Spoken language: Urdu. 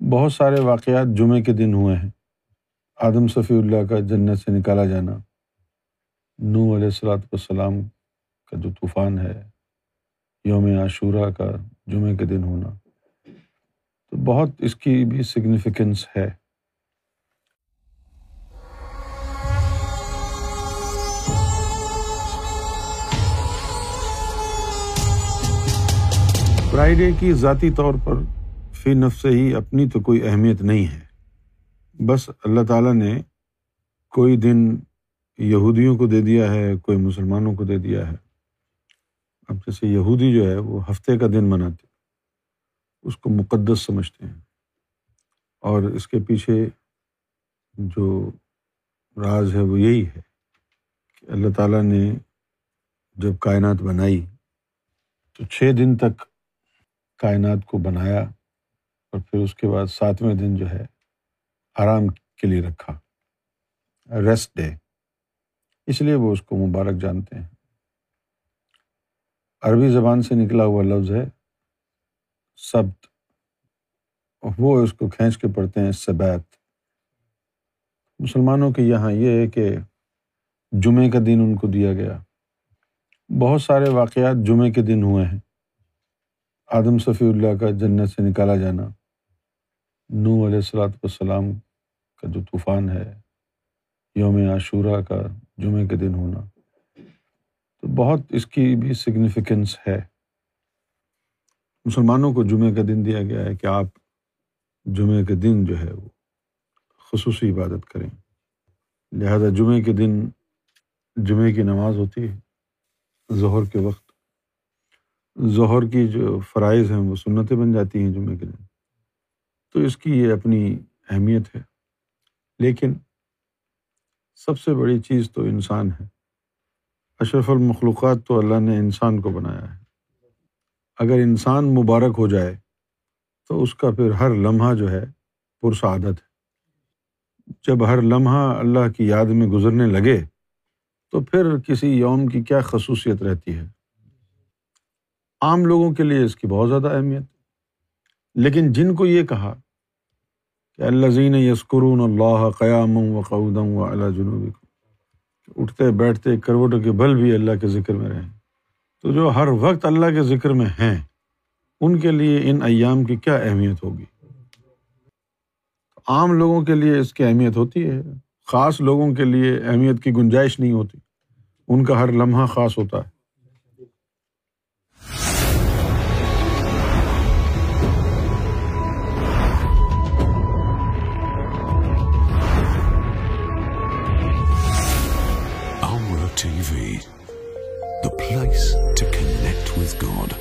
بہت سارے واقعات جمعے کے دن ہوئے ہیں۔ آدم صفی اللہ کا جنت سے نکالا جانا نو علیہ السلاۃ والسلام کا جو طوفان ہے، یوم عاشورہ کا جمعے کے دن ہونا۔ تو بہت اس کی بھی سگنیفیکنس ہے۔ فرائیڈے کی ذاتی طور پر فی نفس سے ہی اپنی تو کوئی اہمیت نہیں ہے۔ بس اللہ تعالیٰ نے کوئی دن یہودیوں کو دے دیا ہے، کوئی مسلمانوں کو دے دیا ہے۔ اب جیسے یہودی جو ہے، وہ ہفتے کا دن مناتے اس کو مقدس سمجھتے ہیں۔ اور اس کے پیچھے جو راز ہے، وہ یہی ہے کہ اللہ تعالیٰ نے جب کائنات بنائی تو چھ دن تک کائنات کو بنایا۔ اور پھر اس کے بعد ساتویں دن جو ہے، آرام کے لیے رکھا۔ ریسٹ ڈے اس لیے وہ اس کو مبارک جانتے ہیں۔ عربی زبان سے نکلا ہوا لفظ ہے، سبت۔ وہ اس کو کھینچ کے پڑھتے ہیں، سبیت۔ مسلمانوں کے یہاں یہ ہے کہ جمعے کا دن ان کو دیا گیا۔ بہت سارے واقعات جمعے کے دن ہوئے ہیں۔ آدم صفی اللہ کا جنت سے نکالا جانا نو علیہ السلاۃ والسلام کا جو طوفان ہے، یوم عاشورہ کا جمعے کے دن ہونا۔ تو بہت اس کی بھی سگنیفیکنس ہے۔ مسلمانوں کو جمعے کا دن دیا گیا ہے کہ آپ جمعے کے دن جو ہے وہ خصوصی عبادت کریں۔ لہذا جمعے کے دن جمعے کی نماز ہوتی ہے، ظہر کے وقت ظہر کی جو فرائض ہیں وہ سنتیں بن جاتی ہیں جمعے کے دن۔ تو اس کی یہ اپنی اہمیت ہے۔ لیکن سب سے بڑی چیز تو انسان ہے۔ اشرف المخلوقات تو اللہ نے انسان کو بنایا ہے۔ اگر انسان مبارک ہو جائے تو اس کا پھر ہر لمحہ جو ہے پرسعادت ہے۔ جب ہر لمحہ اللہ کی یاد میں گزرنے لگے تو پھر کسی یوم کی کیا خصوصیت رہتی ہے؟ عام لوگوں کے لیے اس کی بہت زیادہ اہمیت لیکن جن کو یہ کہا کہ اللہ زین یسکرون اللہ قیام و قعودم و اللہ جنوبی کو اٹھتے، بیٹھتے کروٹوں کے بل بھی اللہ کے ذکر میں رہیں۔ تو جو ہر وقت اللہ کے ذکر میں ہیں، ان کے لیے ان ایام کی کیا اہمیت ہوگی؟ عام لوگوں کے لیے اس کی اہمیت ہوتی ہے۔ خاص لوگوں کے لیے اہمیت کی گنجائش نہیں ہوتی۔ ان کا ہر لمحہ خاص ہوتا ہے۔ The place to connect with God.